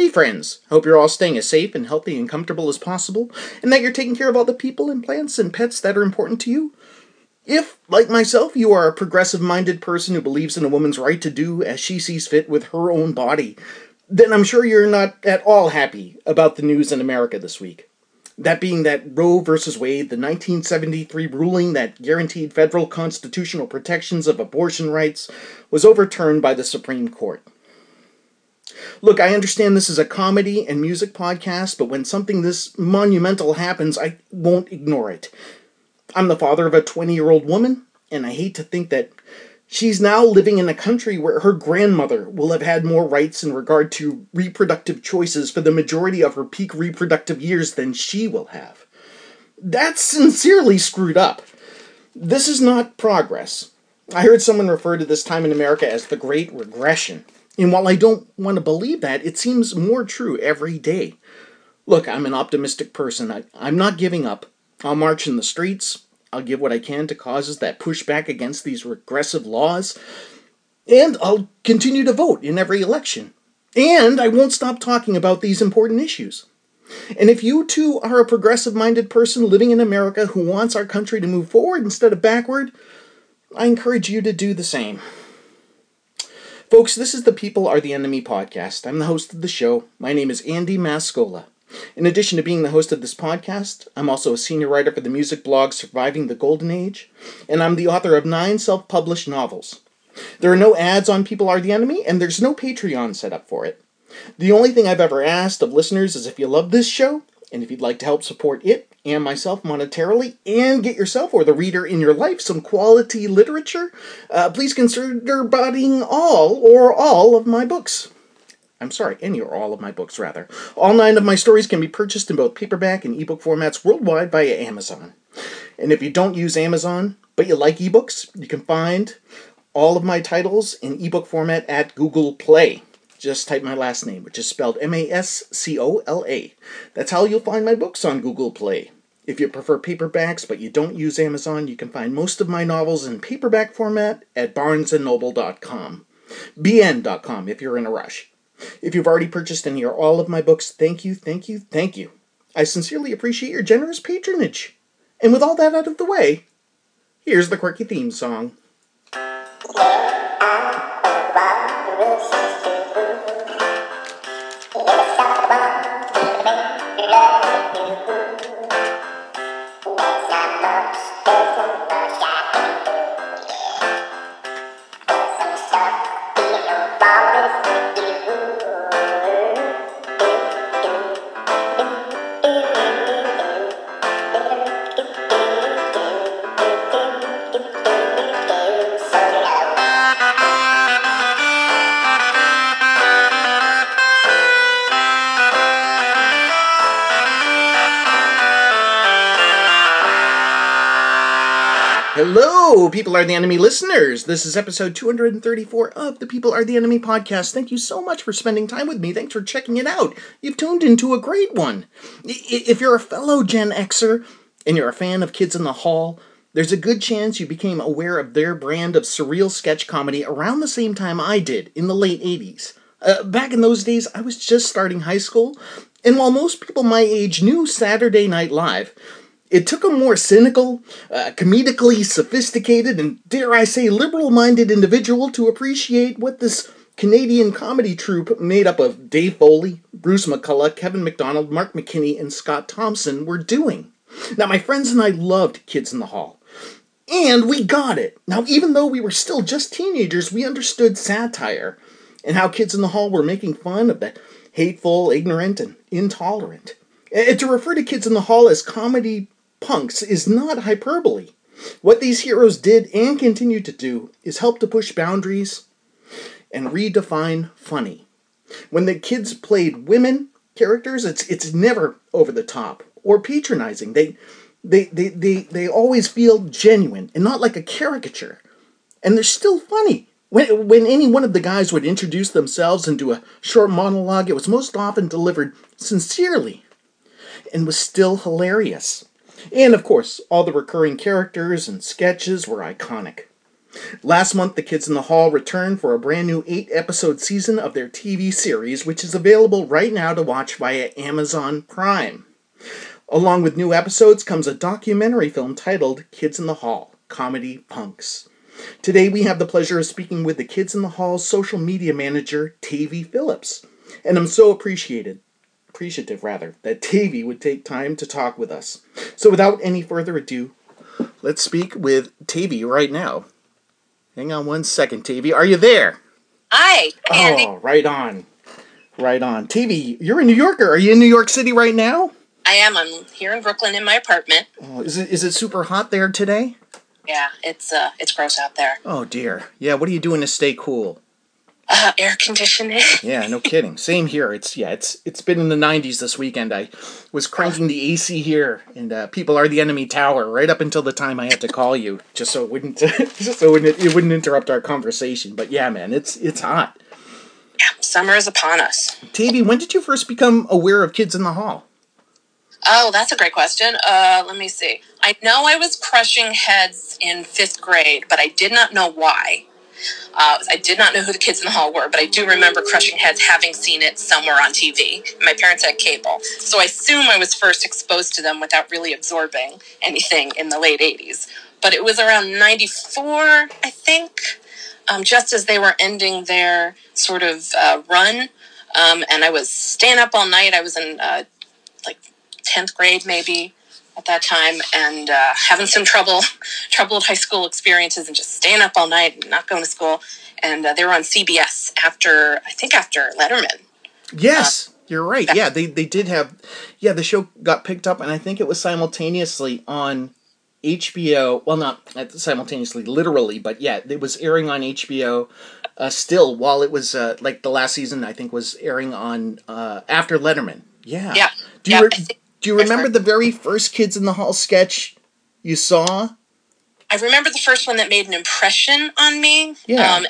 Hey friends, hope you're all staying as safe and healthy and comfortable as possible, and that you're taking care of all the people and plants and pets that are important to you. If, like myself, you are a progressive minded person who believes in a woman's right to do as she sees fit with her own body, then I'm sure you're not at all happy about the news in America this week. That being that Roe v. Wade, the 1973 ruling that guaranteed federal constitutional protections of abortion rights, was overturned by the Supreme Court. Look, I understand this is a comedy and music podcast, but when something this monumental happens, I won't ignore it. I'm the father of a 20 year old woman, and I hate to think that she's now living in a country where her grandmother will have had more rights in regard to reproductive choices for the majority of her peak reproductive years than she will have. That's sincerely screwed up. This is not progress. I heard someone refer to this time in America as the Great Regression. And while I don't want to believe that, it seems more true every day. Look, I'm an optimistic person. I, I'm not giving up. I'll march in the streets. I'll give what I can to causes that push back against these regressive laws. And I'll continue to vote in every election. And I won't stop talking about these important issues. And if you too are a progressive minded person living in America who wants our country to move forward instead of backward, I encourage you to do the same. Folks, this is the People Are the Enemy podcast. I'm the host of the show. My name is Andy Mascola. In addition to being the host of this podcast, I'm also a senior writer for the music blog Surviving the Golden Age, and I'm the author of nine self published novels. There are no ads on People Are the Enemy, and there's no Patreon set up for it. The only thing I've ever asked of listeners is if you love this show, and if you'd like to help support it and myself monetarily and get yourself or the reader in your life some quality literature, uh, please consider buying all or all of my books. I'm sorry, any or all of my books, rather. All nine of my stories can be purchased in both paperback and ebook formats worldwide via Amazon. And if you don't use Amazon, but you like ebooks, you can find all of my titles in ebook format at Google Play. Just type my last name, which is spelled M A S C O L A. That's how you'll find my books on Google Play. If you prefer paperbacks but you don't use Amazon, you can find most of my novels in paperback format at barnesandnoble.com. bn.com if you're in a rush. If you've already purchased any or all of my books, thank you, thank you, thank you. I sincerely appreciate your generous patronage. And with all that out of the way, here's the quirky theme song. Hello, People Are the Enemy listeners. This is episode 234 of the People Are the Enemy podcast. Thank you so much for spending time with me. Thanks for checking it out. You've tuned into a great one. If you're a fellow Gen Xer and you're a fan of Kids in the Hall, there's a good chance you became aware of their brand of surreal sketch comedy around the same time I did in the late 80s. Uh, back in those days, I was just starting high school, and while most people my age knew Saturday Night Live, it took a more cynical, uh, comedically sophisticated, and dare I say liberal minded individual to appreciate what this Canadian comedy troupe made up of Dave Foley, Bruce McCulloch, Kevin McDonald, Mark McKinney, and Scott Thompson were doing. Now, my friends and I loved Kids in the Hall. And we got it. Now, even though we were still just teenagers, we understood satire and how Kids in the Hall were making fun of the hateful, ignorant, and intolerant. And to refer to Kids in the Hall as comedy punks is not hyperbole. What these heroes did and continue to do is help to push boundaries and redefine funny. When the kids played women characters, it's it's never over the top or patronizing. They they they they, they always feel genuine and not like a caricature. And they're still funny. When, when any one of the guys would introduce themselves and do a short monologue, it was most often delivered sincerely and was still hilarious. And of course, all the recurring characters and sketches were iconic. Last month, the Kids in the Hall returned for a brand new eight episode season of their TV series, which is available right now to watch via Amazon Prime. Along with new episodes comes a documentary film titled Kids in the Hall Comedy Punks. Today, we have the pleasure of speaking with the Kids in the Hall's social media manager, Tavy Phillips. And I'm so appreciated, appreciative rather, that Tavy would take time to talk with us. So, without any further ado, let's speak with Tavy right now. Hang on one second, Tavy. Are you there? Hi, Andy. Oh, right on. Right on. Tavy, you're a New Yorker. Are you in New York City right now? I am. I'm here in Brooklyn in my apartment. Oh, is it is it super hot there today? Yeah, it's uh, it's gross out there. Oh dear. Yeah, what are you doing to stay cool? Uh, air conditioning. Yeah, no kidding. Same here. It's yeah, it's it's been in the 90s this weekend. I was cranking the AC here, and uh, people are the enemy tower right up until the time I had to call you, just so it wouldn't just so it wouldn't, it wouldn't interrupt our conversation. But yeah, man, it's it's hot. Yeah, summer is upon us. Tavy, when did you first become aware of Kids in the Hall? Oh, that's a great question. Uh, let me see. I know I was crushing heads in fifth grade, but I did not know why. Uh, I did not know who the kids in the hall were, but I do remember crushing heads having seen it somewhere on TV. My parents had cable, so I assume I was first exposed to them without really absorbing anything in the late 80s. But it was around 94, I think, um, just as they were ending their sort of uh, run. Um, and I was staying up all night. I was in uh, like 10th grade, maybe at that time and uh, having some trouble, troubled high school experiences and just staying up all night and not going to school. And uh, they were on CBS after, I think after Letterman. Yes, uh, you're right. Yeah, they, they did have, yeah, the show got picked up and I think it was simultaneously on HBO. Well, not simultaneously, literally, but yeah, it was airing on HBO. Uh, still, while it was uh, like the last season, I think was airing on uh, after Letterman. Yeah. Yeah. Do you yeah, re- do you remember the very first Kids in the Hall sketch you saw? I remember the first one that made an impression on me. Yeah. Um,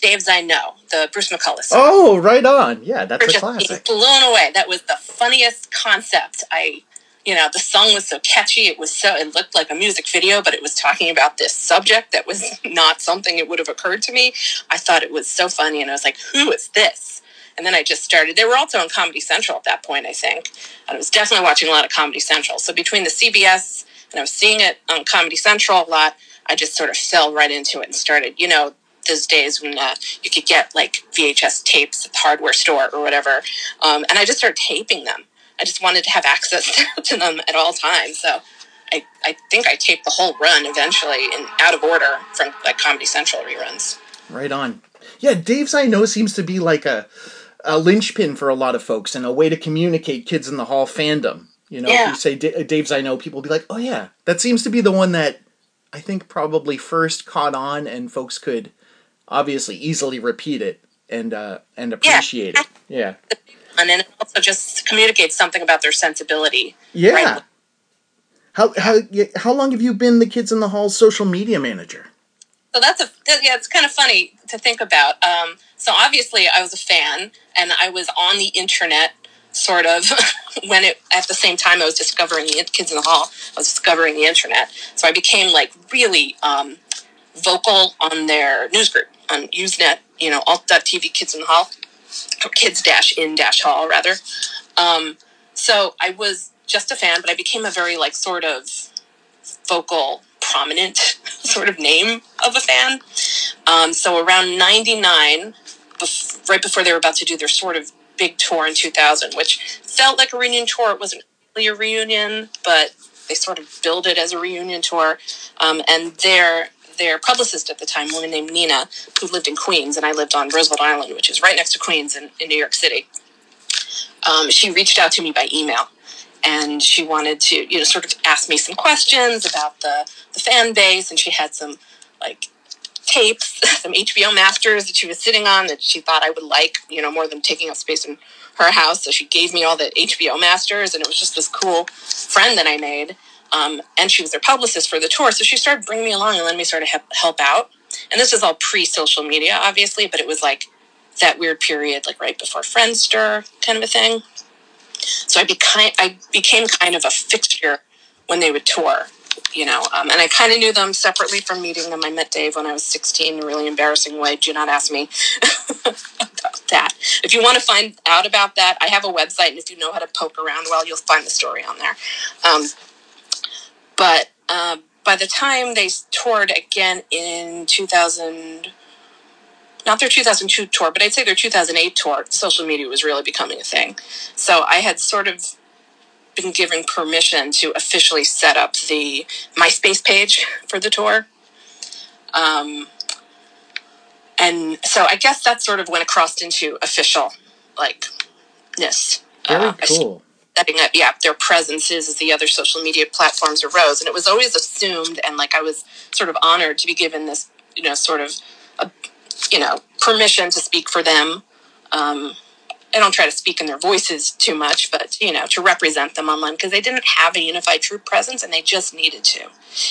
Dave's I Know, the Bruce McCulloch song. Oh, right on. Yeah, that's a just classic. Blown away. That was the funniest concept. I, you know, the song was so catchy. It was so, it looked like a music video, but it was talking about this subject that was not something it would have occurred to me. I thought it was so funny, and I was like, who is this? And then I just started. They were also on Comedy Central at that point, I think. And I was definitely watching a lot of Comedy Central. So between the CBS and I was seeing it on Comedy Central a lot, I just sort of fell right into it and started, you know, those days when uh, you could get like VHS tapes at the hardware store or whatever. Um, and I just started taping them. I just wanted to have access to them at all times. So I, I think I taped the whole run eventually in out of order from like Comedy Central reruns. Right on. Yeah, Dave's I know seems to be like a a linchpin for a lot of folks and a way to communicate kids in the hall fandom. You know, Yeah. if you say D- Dave's I know, people will be like, oh yeah, that seems to be the one that I think probably first caught on and folks could obviously easily repeat it and uh, and appreciate it. Yeah. And then it also just communicates something about their sensibility. Yeah. Right. How how how long have you been the Kids in the Hall social media manager? So that's a yeah, it's kind of funny to think about. Um, so obviously, I was a fan, and I was on the internet, sort of, when it at the same time I was discovering the Kids in the Hall. I was discovering the internet, so I became like really um, vocal on their news group on Usenet. You know, alt.tv Kids in the Hall, or Kids dash in dash Hall rather. Um, so I was just a fan, but I became a very like sort of vocal, prominent sort of name of a fan. Um, so around 99, bef- right before they were about to do their sort of big tour in 2000, which felt like a reunion tour. It wasn't really a reunion, but they sort of billed it as a reunion tour. Um, and their their publicist at the time, a woman named Nina, who lived in Queens, and I lived on Roosevelt Island, which is right next to Queens in, in New York City. Um, she reached out to me by email and she wanted to you know sort of ask me some questions about the the fan base and she had some like tapes some hbo masters that she was sitting on that she thought i would like you know more than taking up space in her house. So she gave me all the hbo masters and it was just this cool friend that i made um, and she was their publicist for the tour. So she started bringing me along and letting me sort of help, out. And this was all pre-social media obviously but it was like that weird period like right before friendster kind of a thing so I became I became kind of a fixture when they would tour. you know, um, and I kind of knew them separately from meeting them. I met Dave when I was 16 in a really embarrassing way. Do not ask me about that. If you want to find out about that, I have a website, and if you know how to poke around well, you'll find the story on there. Um, but uh, by the time they toured again in 2000, not their 2002 tour, but I'd say their 2008 tour, social media was really becoming a thing. So I had sort of been given permission to officially set up the MySpace page for the tour. Um, and so I guess that's sort of when it crossed into official, like, ness. Very uh, cool. Setting up, yeah, their presences as the other social media platforms arose, and it was always assumed, and like I was sort of honored to be given this, you know, sort of, a, you know, permission to speak for them. Um, I don't try to speak in their voices too much, but you know, to represent them online because they didn't have a unified troop presence and they just needed to.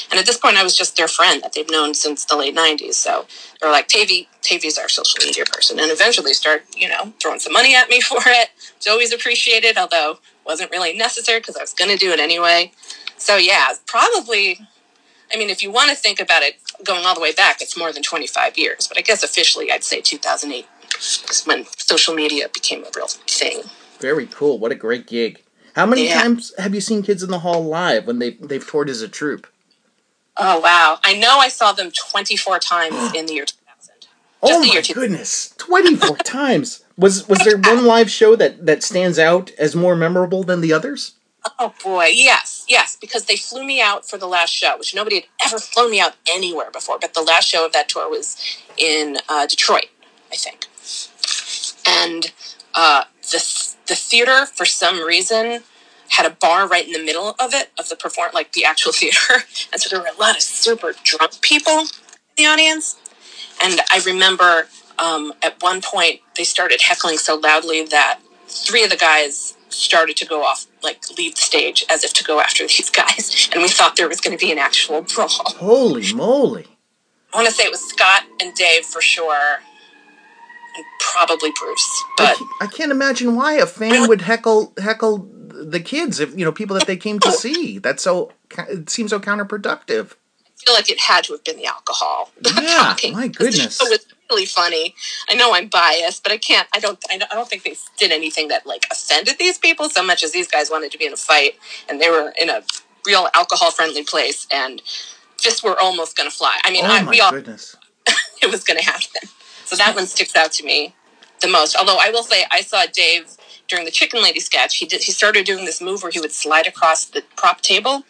And at this point, I was just their friend that they've known since the late '90s. So they're like, "Tavy, Tavy's our social media person," and eventually start, you know, throwing some money at me for it. It's always appreciated, although wasn't really necessary because I was going to do it anyway. So yeah, probably. I mean, if you want to think about it going all the way back, it's more than 25 years. But I guess officially, I'd say 2008 is when social media became a real thing. Very cool. What a great gig. How many yeah. times have you seen Kids in the Hall live when they they've toured as a troupe? Oh wow! I know I saw them twenty four times in the year two thousand. Oh my goodness! Twenty four times. Was was there one live show that that stands out as more memorable than the others? Oh boy, yes, yes, because they flew me out for the last show, which nobody had ever flown me out anywhere before. But the last show of that tour was in uh, Detroit, I think and uh, the the theater for some reason had a bar right in the middle of it of the perform like the actual theater, and so there were a lot of super drunk people in the audience. And I remember um, at one point they started heckling so loudly that three of the guys started to go off, like leave the stage as if to go after these guys, and we thought there was going to be an actual brawl. Holy moly! I want to say it was Scott and Dave for sure and probably Bruce. But I can't imagine why a fan would heckle heckle the kids if you know people that they came to see. That's so it seems so counterproductive. I feel like it had to have been the alcohol. Yeah, my goodness. It was really funny. I know I'm biased, but I can't. I don't. I don't think they did anything that like offended these people so much as these guys wanted to be in a fight, and they were in a real alcohol friendly place, and just were almost going to fly. I mean, oh I, we all. Goodness. it was going to happen. So that one sticks out to me the most. Although I will say, I saw Dave during the Chicken Lady sketch. He did. He started doing this move where he would slide across the prop table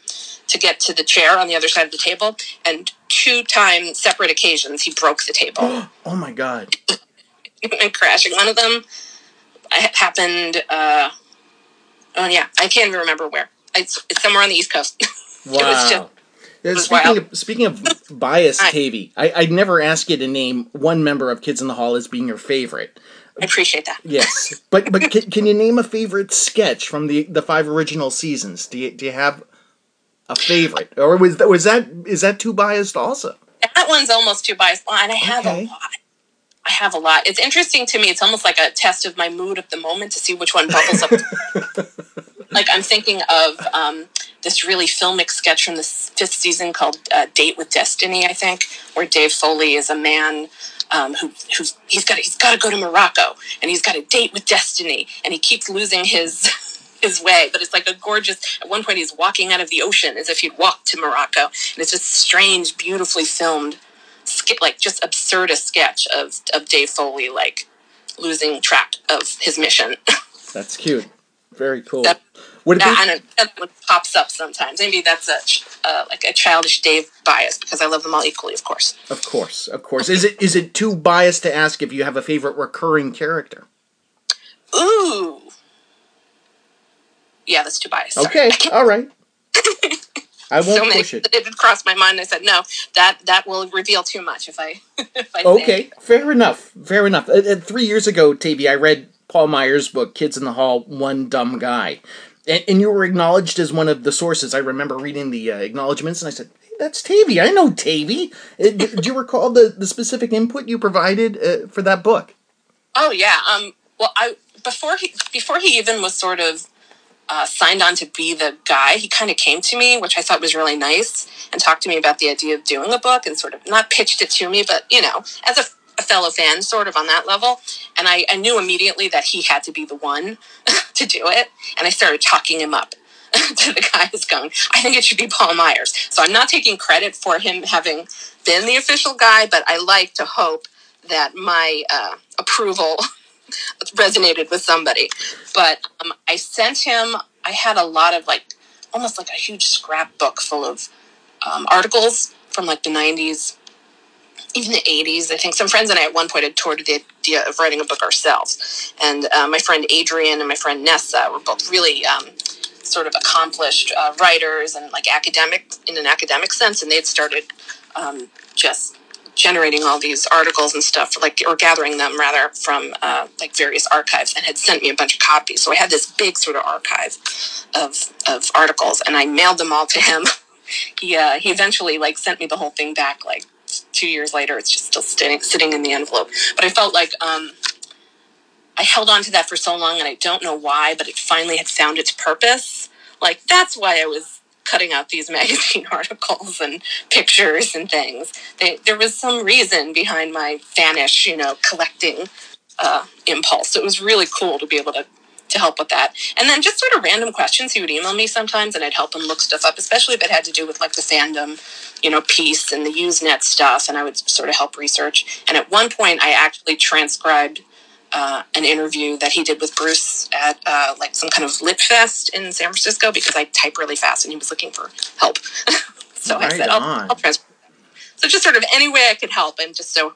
to get to the chair on the other side of the table, and two time separate occasions he broke the table. oh my god! and crashing. One of them happened. Uh, oh yeah, I can't even remember where. It's, it's somewhere on the East Coast. Wow. just speaking, of, speaking of bias, Tavy, I, I'd never ask you to name one member of Kids in the Hall as being your favorite. I appreciate that. Yes, but but can, can you name a favorite sketch from the the five original seasons? Do you do you have a favorite, or was that was that is that too biased also? That one's almost too biased, and I have okay. a lot. I have a lot. It's interesting to me. It's almost like a test of my mood of the moment to see which one bubbles up. like I'm thinking of um, this really filmic sketch from the fifth season called uh, "Date with Destiny," I think, where Dave Foley is a man um, who who's he's got he's got to go to Morocco and he's got a date with destiny, and he keeps losing his. his way, but it's like a gorgeous. At one point, he's walking out of the ocean as if he'd walked to Morocco, and it's just strange, beautifully filmed, like just absurdist sketch of of Dave Foley like losing track of his mission. That's cute. Very cool. That, would it that, be- that one pops up sometimes. Maybe that's a uh, like a childish Dave bias because I love them all equally, of course. Of course, of course. Is it is it too biased to ask if you have a favorite recurring character? Ooh, yeah, that's too biased. Okay, all right. I won't so push it. It did cross my mind. I said no. That that will reveal too much if I. if I okay, fair enough. Fair enough. Uh, uh, three years ago, Tavy, I read Paul Myers' book, Kids in the Hall, One Dumb Guy. And, and you were acknowledged as one of the sources. I remember reading the uh, acknowledgments and I said, hey, that's Tavy. I know Tavy. Uh, do, do, you recall the, the specific input you provided uh, for that book? Oh, yeah. Um, well, I before he before he even was sort of uh, signed on to be the guy. He kind of came to me, which I thought was really nice, and talked to me about the idea of doing a book and sort of not pitched it to me, but you know, as a, a fellow fan, sort of on that level. And I, I knew immediately that he had to be the one to do it, and I started talking him up. to the guy who's going, I think it should be Paul Myers. So I'm not taking credit for him having been the official guy, but I like to hope that my uh, approval resonated with somebody. But um, I sent him, I had a lot of like, almost like a huge scrapbook full of um, articles from like the 90s, even the 80s. I think some friends and I at one point had toured the idea of writing a book ourselves. And uh, my friend Adrian and my friend Nessa were both really um, sort of accomplished uh, writers and like academic in an academic sense. And they had started um, just generating all these articles and stuff, like or gathering them rather from uh, like various archives, and had sent me a bunch of copies. So I had this big sort of archive of of articles, and I mailed them all to him. he uh, he eventually like sent me the whole thing back like two years later. It's just still sitting sitting in the envelope. But I felt like um, I held on to that for so long, and I don't know why, but it finally had found its purpose. Like that's why I was cutting out these magazine articles and pictures and things. They, there was some reason behind my vanish, you know, collecting uh, impulse. It was really cool to be able to to help with that. And then just sort of random questions. He would email me sometimes, and I'd help him look stuff up, especially if it had to do with like the fandom, you know, piece and the Usenet stuff. And I would sort of help research. And at one point, I actually transcribed uh, an interview that he did with Bruce at uh, like some kind of lit fest in San Francisco because I type really fast and he was looking for help. so right I said, I'll, I'll transfer. So just sort of any way I could help. I'm just so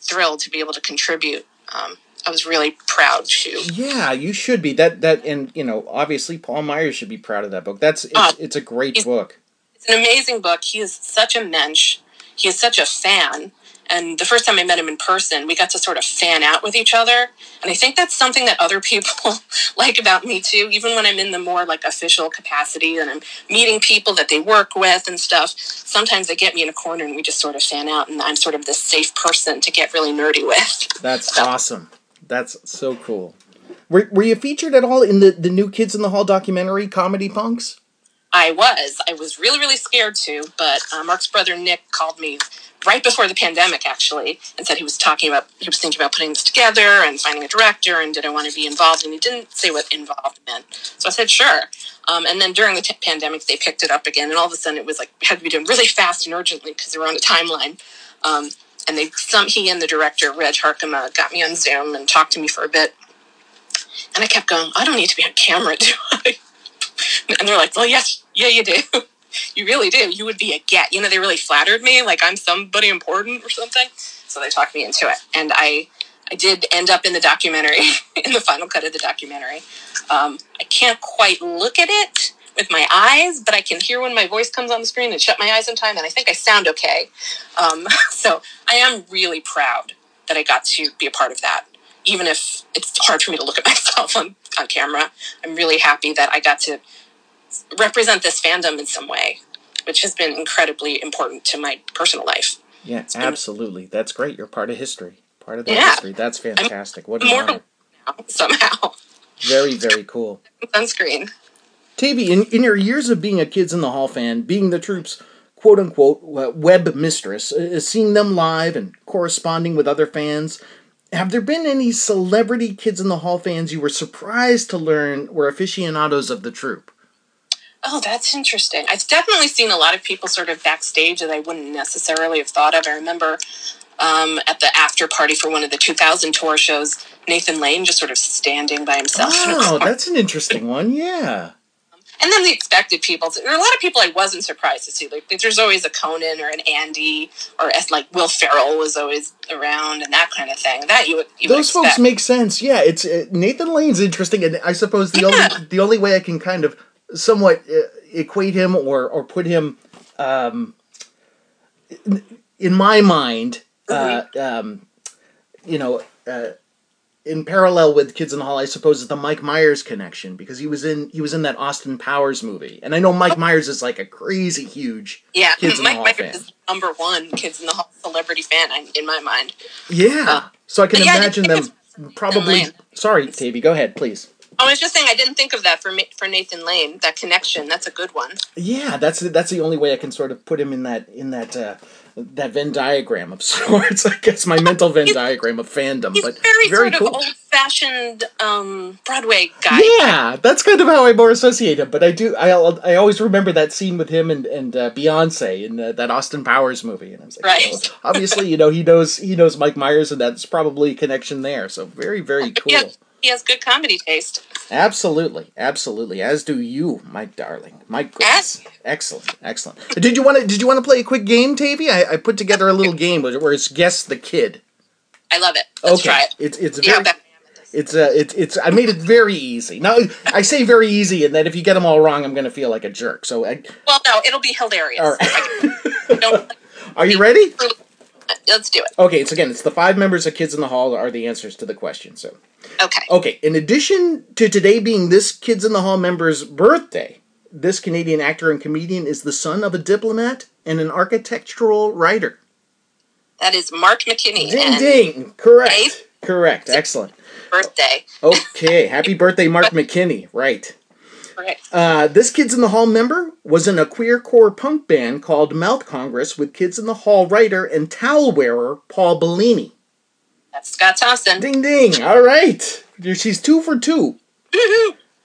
thrilled to be able to contribute. Um, I was really proud to. Yeah, you should be. That that and you know obviously Paul Myers should be proud of that book. That's it's, uh, it's a great book. It's an amazing book. He is such a mensch. He is such a fan and the first time I met him in person, we got to sort of fan out with each other. And I think that's something that other people like about me too, even when I'm in the more like official capacity and I'm meeting people that they work with and stuff. Sometimes they get me in a corner and we just sort of fan out, and I'm sort of this safe person to get really nerdy with. That's so. awesome. That's so cool. Were, were you featured at all in the, the new Kids in the Hall documentary, Comedy Punks? I was. I was really, really scared to, but uh, Mark's brother Nick called me right before the pandemic, actually, and said he was talking about, he was thinking about putting this together and finding a director and did I want to be involved? And he didn't say what involved meant. So I said, sure. Um, and then during the t- pandemic, they picked it up again, and all of a sudden it was like, had to be done really fast and urgently because they were on a timeline. Um, and they, some, he and the director, Reg Harkema, got me on Zoom and talked to me for a bit. And I kept going, I don't need to be on camera, do I? And they're like, well, yes, yeah, you do. you really do. You would be a get. You know, they really flattered me, like I'm somebody important or something. So they talked me into it, and I, I did end up in the documentary, in the final cut of the documentary. Um, I can't quite look at it with my eyes, but I can hear when my voice comes on the screen and shut my eyes in time, and I think I sound okay. Um, so I am really proud that I got to be a part of that, even if it's hard for me to look at myself on, on camera. I'm really happy that I got to represent this fandom in some way, which has been incredibly important to my personal life. Yeah, been, absolutely. That's great. You're part of history. Part of the yeah, history. That's fantastic. I'm what an honor. somehow. Very, very cool. Sunscreen. Tavy, in, in your years of being a Kids in the Hall fan, being the troop's quote unquote web mistress, uh, seeing them live and corresponding with other fans, have there been any celebrity Kids in the Hall fans you were surprised to learn were aficionados of the troupe? Oh, that's interesting. I've definitely seen a lot of people sort of backstage that I wouldn't necessarily have thought of. I remember um, at the after party for one of the 2000 tour shows, Nathan Lane just sort of standing by himself. Oh, that's an interesting one. Yeah. And then the expected people. There are a lot of people I wasn't surprised to see. Like, there's always a Conan or an Andy, or like Will Ferrell was always around, and that kind of thing. That you would. You Those would folks make sense. Yeah, it's uh, Nathan Lane's interesting, and I suppose the yeah. only the only way I can kind of somewhat uh, equate him or or put him um, in my mind, uh, um, you know, uh, in parallel with Kids in the Hall, I suppose is the Mike Myers connection because he was in he was in that Austin Powers movie, and I know Mike Myers is like a crazy huge yeah. Kids Mike Myers fan. is number one Kids in the Hall celebrity fan in my mind. Yeah, uh, so I can imagine yeah, them probably. Sorry, Tavy, go ahead, please I was just saying I didn't think of that for for Nathan Lane. That connection. That's a good one. Yeah, that's that's the only way I can sort of put him in that in that uh, that Venn diagram of sorts. I guess my mental Venn diagram of fandom, He's but very, very sort cool. of old fashioned um, Broadway guy. Yeah, that's kind of how I more associate him. But I do, I I always remember that scene with him and and uh, Beyonce in uh, that Austin Powers movie, and I was like, Right. oh, obviously, you know, he knows he knows Mike Myers, and that's probably a connection there. So very very cool. Has, he has good comedy taste. Absolutely, absolutely. As do you, my darling. My goodness. As- Excellent, excellent. Did you want to? Did you want to play a quick game, Tavy? I, I put together a little game where it's guess the kid. I love it. Let's okay, try it. it's it's very. bad I am at this. It's uh, it's it's. I made it very easy. Now I say very easy, and that if you get them all wrong, I'm gonna feel like a jerk. So, I, Well, no, it'll be hilarious. all right. Are you ready? Let's do it. Okay. It's again. It's the five members of Kids in the Hall are the answers to the question. So, Okay. okay. In addition to today being this Kids in the Hall member's birthday, this Canadian actor and comedian is the son of a diplomat and an architectural writer. That is Mark McKinney. Ding ding. Correct. Dave? Correct. Excellent. birthday. Okay. Happy birthday, Mark McKinney. Right. Right. Uh, this Kids in the Hall member was in a queercore punk band called Mouth Congress with Kids in the Hall writer and towel wearer Paul Bellini. That's Scott Thompson. Ding ding. All right. She's two for two.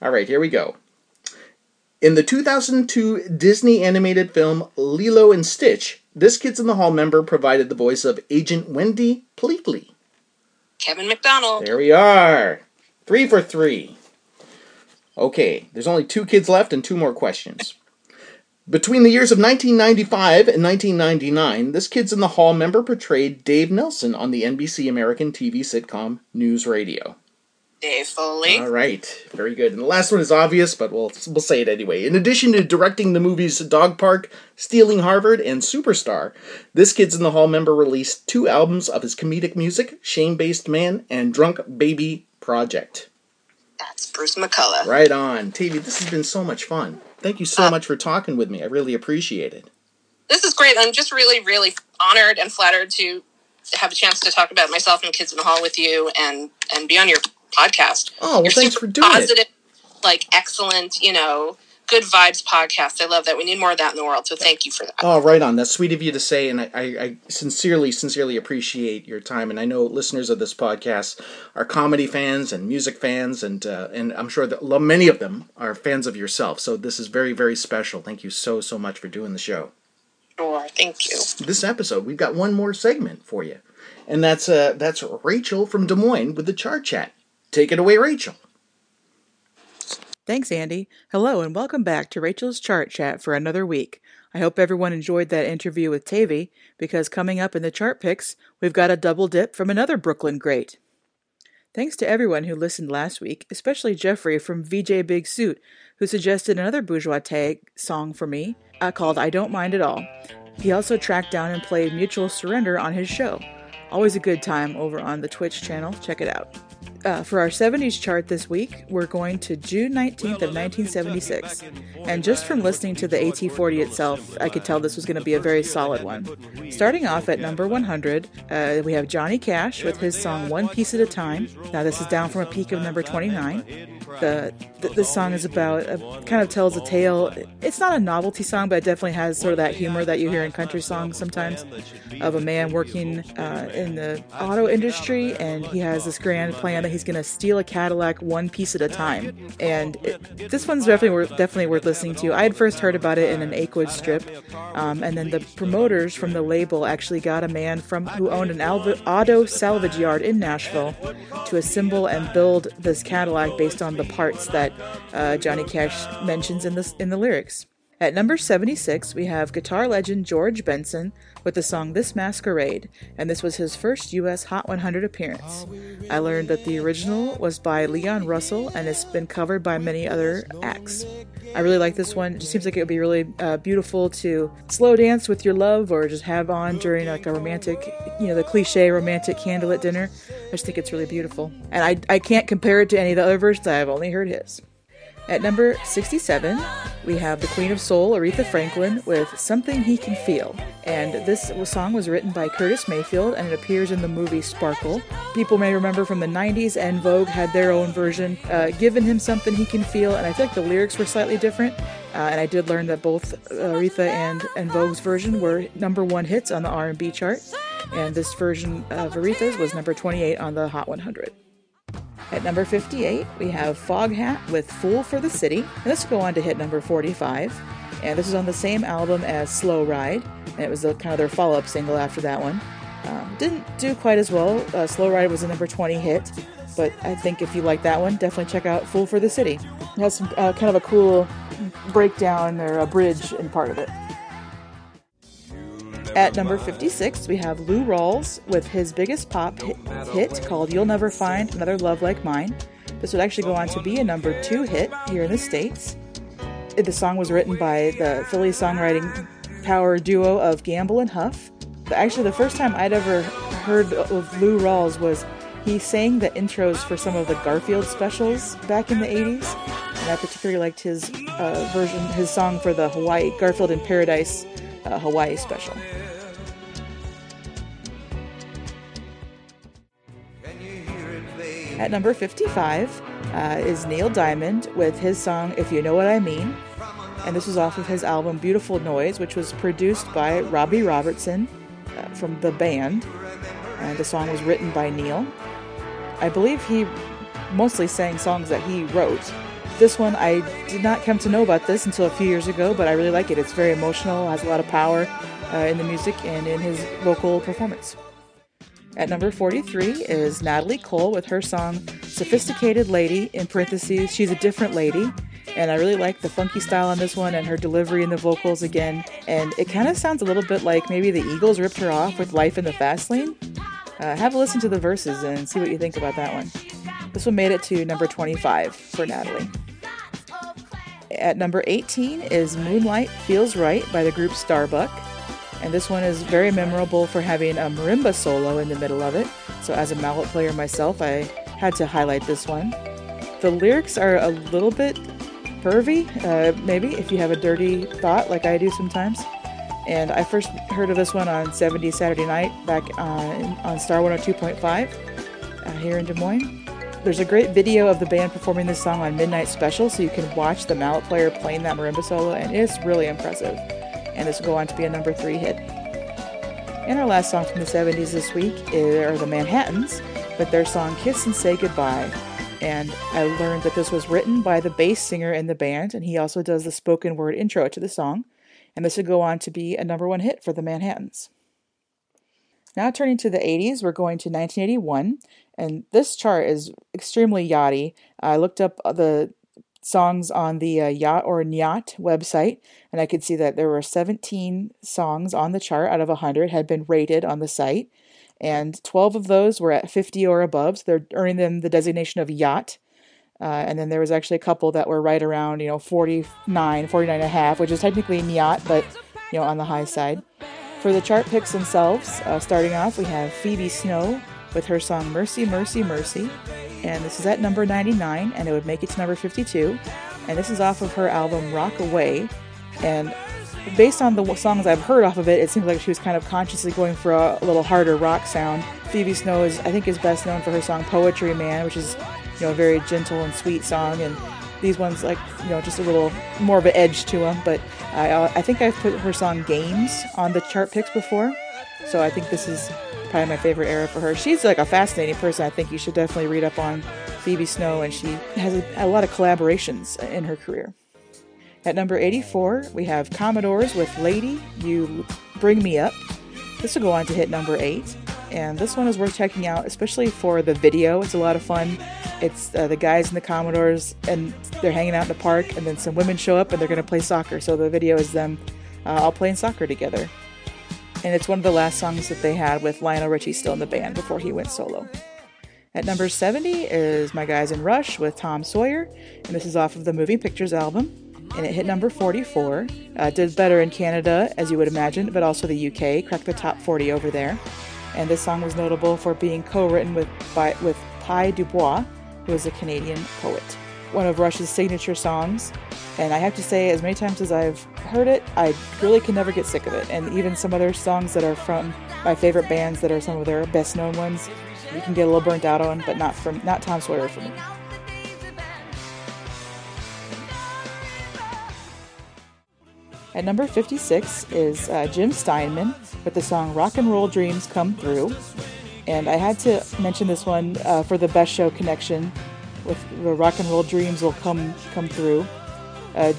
All right, here we go. In the 2002 Disney animated film Lilo and Stitch, this Kids in the Hall member provided the voice of Agent Wendy Pleakley. Kevin McDonald. There we are. Three for three. Okay, there's only two kids left and two more questions. Between the years of 1995 and 1999, this Kids in the Hall member portrayed Dave Nelson on the NBC American TV sitcom News Radio. Dave Foley. All right, very good. And the last one is obvious, but we'll we'll say it anyway. In addition to directing the movies Dog Park, Stealing Harvard, and Superstar, this Kids in the Hall member released two albums of his comedic music, Shame Based Man and Drunk Baby Project. That's Bruce McCulloch. Right on. Tavy, this has been so much fun. Thank you so Uh, much for talking with me. I really appreciate it. This is great. I'm just really, really honored and flattered to have a chance to talk about myself and Kids in the Hall with you and and be on your podcast. Oh, well, You're thanks for doing it. positive, like excellent, you know, good vibes podcast. I love that. We need more of that in the world. So thank you for that. Oh, right on. That's sweet of you to say, and I, I, I sincerely, sincerely appreciate your time. And I know listeners of this podcast are comedy fans and music fans, and uh, and I'm sure that many of them are fans of yourself. So this is very, very special. Thank you so, so much for doing the show. Sure. Thank you. This episode, we've got one more segment for you, and that's uh, that's Rachel from Des Moines with the chart chat. Take it away, Rachel. Thanks, Andy. Hello, and welcome back to Rachel's Chart Chat for another week. I hope everyone enjoyed that interview with Tavy, because coming up in the chart picks, we've got a double dip from another Brooklyn great. Thanks to everyone who listened last week, especially Jeffrey from VJ Big Suit, who suggested another Bourgeois Tagg song for me uh, called I Don't Mind at All. He also tracked down and played Mutual Surrender on his show. Always a good time over on the Twitch channel. Check it out. Uh, for our 70s chart this week, we're going to June 19th of 1976. And just from listening to the AT40 itself, I could tell this was going to be a very solid one. Starting off at number 100, uh, we have Johnny Cash with his song One Piece at a Time. Now, this is down from a peak of number 29. The, this song is about uh, kind of tells a tale. It's not a novelty song, but it definitely has sort of that humor that you hear in country songs sometimes, of a man working uh, in the auto industry, and he has this grand plan that he's going to steal a Cadillac one piece at a time. And it, this one's definitely worth, definitely worth listening to. I had first heard about it in an Akewood strip, um, and then the promoters from the label actually got a man from who owned an auto salvage yard in Nashville to assemble and build this Cadillac based on the parts that uh, Johnny Cash mentions in this in the lyrics. At number 76, we have guitar legend George Benson with the song This Masquerade, and this was his first US Hot 100 appearance. I learned that the original was by Leon Russell and it's been covered by many other acts. I really like this one. It just seems like it would be really uh, beautiful to slow dance with your love or just have on during like a romantic, you know, the cliche romantic candlelit dinner. I just think it's really beautiful. And I, I can't compare it to any of the other versions, I've only heard his. At number 67, we have the Queen of Soul, Aretha Franklin, with Something He Can Feel. And this song was written by Curtis Mayfield and it appears in the movie Sparkle. People may remember from the 90s, En Vogue had their own version, uh, Giving Him Something He Can Feel, and I feel like the lyrics were slightly different. Uh, and I did learn that both Aretha and En Vogue's version were number one hits on the R&B chart. And this version of Aretha's was number 28 on the Hot 100. At number 58, we have Foghat with Fool for the City. And this will go on to hit number 45. And this is on the same album as Slow Ride. And it was kind of their follow up single after that one. Um, didn't do quite as well. Uh, Slow Ride was a number 20 hit. But I think if you like that one, definitely check out Fool for the City. It has some uh, kind of a cool breakdown or a bridge in part of it. At number 56, we have Lou Rawls with his biggest pop hit, called You'll Never Find Another Love Like Mine. This would actually go on to be a number two hit here in the States. The song was written by the Philly songwriting power duo of Gamble and Huff. But actually, the first time I'd ever heard of Lou Rawls was he sang the intros for some of the Garfield specials back in the 80s. And I particularly liked his uh, version, his song for the Hawaii Garfield in Paradise uh, Hawaii special. At number 55 uh, is Neil Diamond with his song If You Know What I Mean. And this was off of his album Beautiful Noise, which was produced by Robbie Robertson uh, from the band. And the song was written by Neil. I believe he mostly sang songs that he wrote. This one, I did not come to know about this until a few years ago, but I really like it. It's very emotional, has a lot of power uh, in the music and in his vocal performance. At number 43 is Natalie Cole with her song Sophisticated Lady, in parentheses, she's a different lady. And I really like the funky style on this one and her delivery in the vocals again. And it kind of sounds a little bit like maybe the Eagles ripped her off with Life in the Fast Lane. Uh, have a listen to the verses and see what you think about that one. This one made it to number 25 for Natalie. At number 18 is Moonlight Feels Right by the group Starbuck and this one is very memorable for having a marimba solo in the middle of it. So, as a mallet player myself, I had to highlight this one. The lyrics are a little bit pervy, uh, maybe, if you have a dirty thought like I do sometimes. And I first heard of this one on 70 Saturday Night back on, on Star 102.5 uh, here in Des Moines. There's a great video of the band performing this song on Midnight Special, so you can watch the mallet player playing that marimba solo, and it's really impressive and this will go on to be a number three hit. And our last song from the 70s this week are the Manhattans with their song Kiss and Say Goodbye. And I learned that this was written by the bass singer in the band, and he also does the spoken word intro to the song. And this would go on to be a number one hit for the Manhattans. Now, turning to the 80s, we're going to 1981, and this chart is extremely yachty. I looked up the songs on the uh, Yacht or Nyacht website, and I could see that there were 17 songs on the chart out of 100 had been rated on the site, and 12 of those were at 50 or above, so they're earning them the designation of Yacht. Uh, and then there was actually a couple that were right around, you know, 49, 49 and a half, which is technically Nyacht, but, you know, on the high side. For the chart picks themselves, uh, starting off, we have Phoebe Snow with her song Mercy, Mercy, Mercy and this is at number 99, and it would make it to number 52. And this is off of her album Rock Away. And based on the songs I've heard off of it, it seems like she was kind of consciously going for a, little harder rock sound. Phoebe Snow is, I think, is best known for her song Poetry Man, which is, you know, a very gentle and sweet song. And these ones, like, you know, just a little more of an edge to them. But I, uh, I think I've put her song Games on the chart picks before. So I think this is probably my favorite era for her. She's like a fascinating person. I think you should definitely read up on Phoebe Snow, and she has a, a lot of collaborations in her career. At number 84, we have Commodores with Lady, You Bring Me Up. This will go on to hit number 8. And this one is worth checking out, especially for the video. It's a lot of fun. It's uh, the guys in the Commodores, and they're hanging out in the park, and then some women show up and they're going to play soccer. So the video is them uh, all playing soccer together and it's one of the last songs that they had with Lionel Richie still in the band before he went solo. At number 70 is My Guys in Rush with Tom Sawyer, and this is off of the Moving Pictures album. And it hit number 44. Uh, did better in Canada, as you would imagine, but also the UK, cracked the top 40 over there. And this song was notable for being co written with, by, with Pye Dubois, who is a Canadian poet. One of Rush's signature songs. And I have to say, as many times as I've heard it, I really can never get sick of it. And even some other songs that are from my favorite bands that are some of their best known ones, you can get a little burnt out on, but not from not Tom Sawyer for me. At number 56 is uh, Jim Steinman with the song Rock and Roll Dreams Come Through. And I had to mention this one uh, for the Best Show connection with the Rock and Roll Dreams will come come through. Uh,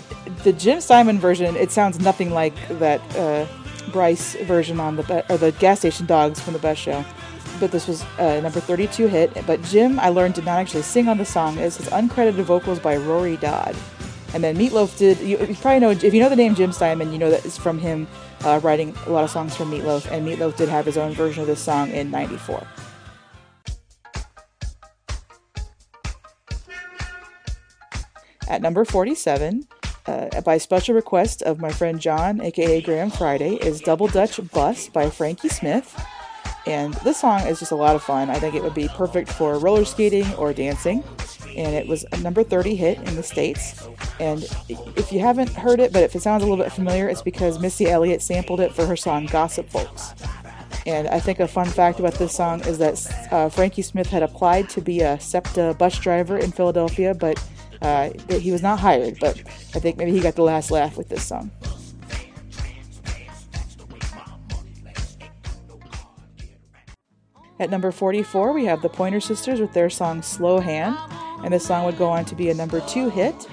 the Jim Steinman version, it sounds nothing like that uh, Bryce version on the be- or the gas station dogs from the Best Show. But this was a number 32 hit. But Jim, I learned, did not actually sing on the song. It's his uncredited vocals by Rory Dodd. And then Meatloaf did. You, you, probably know if you know the name Jim Steinman, you know that it's from him uh, writing a lot of songs for Meatloaf. And Meatloaf did have his own version of this song in '94. At number 47, uh, by special request of my friend John, aka Graham Friday, is Double Dutch Bus by Frankie Smith. And this song is just a lot of fun. I think it would be perfect for roller skating or dancing and it was a number 30 hit in the States. And if you haven't heard it, but if it sounds a little bit familiar, it's because Missy Elliott sampled it for her song Gossip Folks. And I think a fun fact about this song is that uh, Frankie Smith had applied to be a SEPTA bus driver in Philadelphia, but uh, he was not hired. But I think maybe he got the last laugh with this song. At number 44, we have the Pointer Sisters with their song Slow Hand and this song would go on to be a number two hit.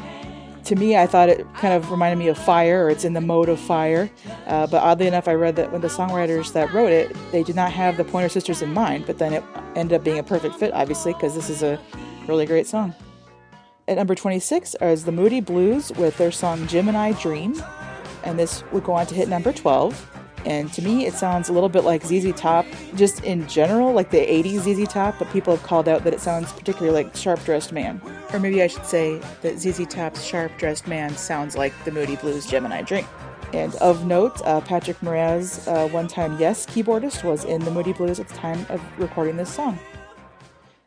To me, I thought it kind of reminded me of Fire, or it's in the mode of Fire. Uh, but oddly enough, I read that when the songwriters that wrote it, they did not have the Pointer Sisters in mind, but then it ended up being a perfect fit, obviously, because this is a really great song. At number 26 is the Moody Blues with their song Gemini Dream, and this would go on to hit number 12. And to me, it sounds a little bit like ZZ Top, just in general, like the 80s ZZ Top, but people have called out that it sounds particularly like Sharp Dressed Man. Or maybe I should say that ZZ Top's Sharp Dressed Man sounds like the Moody Blues Gemini Dream. And of note, uh, Patrick Moraz, uh, one time Yes keyboardist, was in the Moody Blues at the time of recording this song.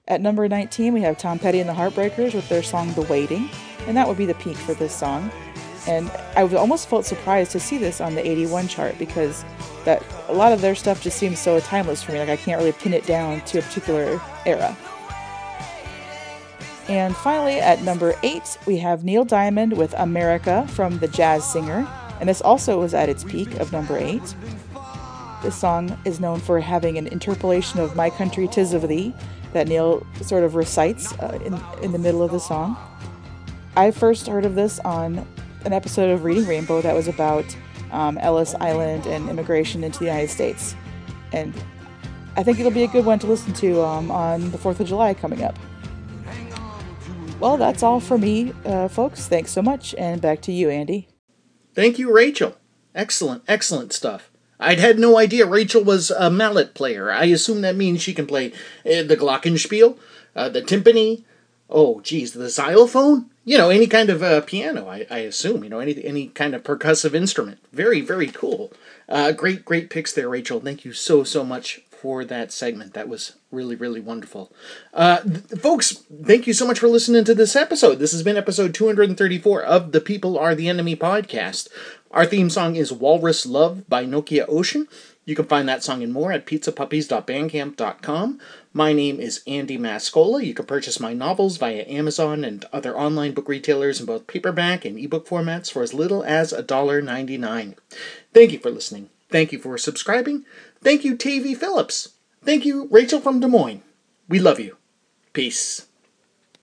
At number 19, we have Tom Petty and the Heartbreakers with their song The Waiting, and that would be the peak for this song. And I almost felt surprised to see this on the 81 chart because that a lot of their stuff just seems so timeless for me. Like I can't really pin it down to a particular era. And finally, at number eight, we have Neil Diamond with America from The Jazz Singer. And this also was at its peak of number eight. This song is known for having an interpolation of My Country Tis of Thee that Neil sort of recites uh, in, in the middle of the song. I first heard of this on an episode of Reading Rainbow that was about um, Ellis Island and immigration into the United States. And I think it'll be a good one to listen to um, on the 4th of July coming up. Well, that's all for me, uh, folks. Thanks so much, and back to you, Andy. Thank you, Rachel. Excellent, excellent stuff. I'd had no idea Rachel was a mallet player. I assume that means she can play uh, the glockenspiel, uh, the timpani, oh, geez, the xylophone? you know any kind of uh, piano I, I assume you know any any kind of percussive instrument. Very very cool. Uh, great great picks there rachel. Thank you so so much for that segment. That was really really wonderful. Uh, th- folks thank you so much for listening to this episode. This has been episode 234 of the people are the enemy podcast our theme song is walrus love by nokia ocean you can find that song and more at pizzapuppies.bandcamp.com. My name is Andy Mascola. You can purchase my novels via Amazon and other online book retailers in both paperback and ebook formats for as little as $1.99. Thank you for listening. Thank you for subscribing. Thank you, Tavy Phillips. Thank you, Rachel from Des Moines. We love you. Peace.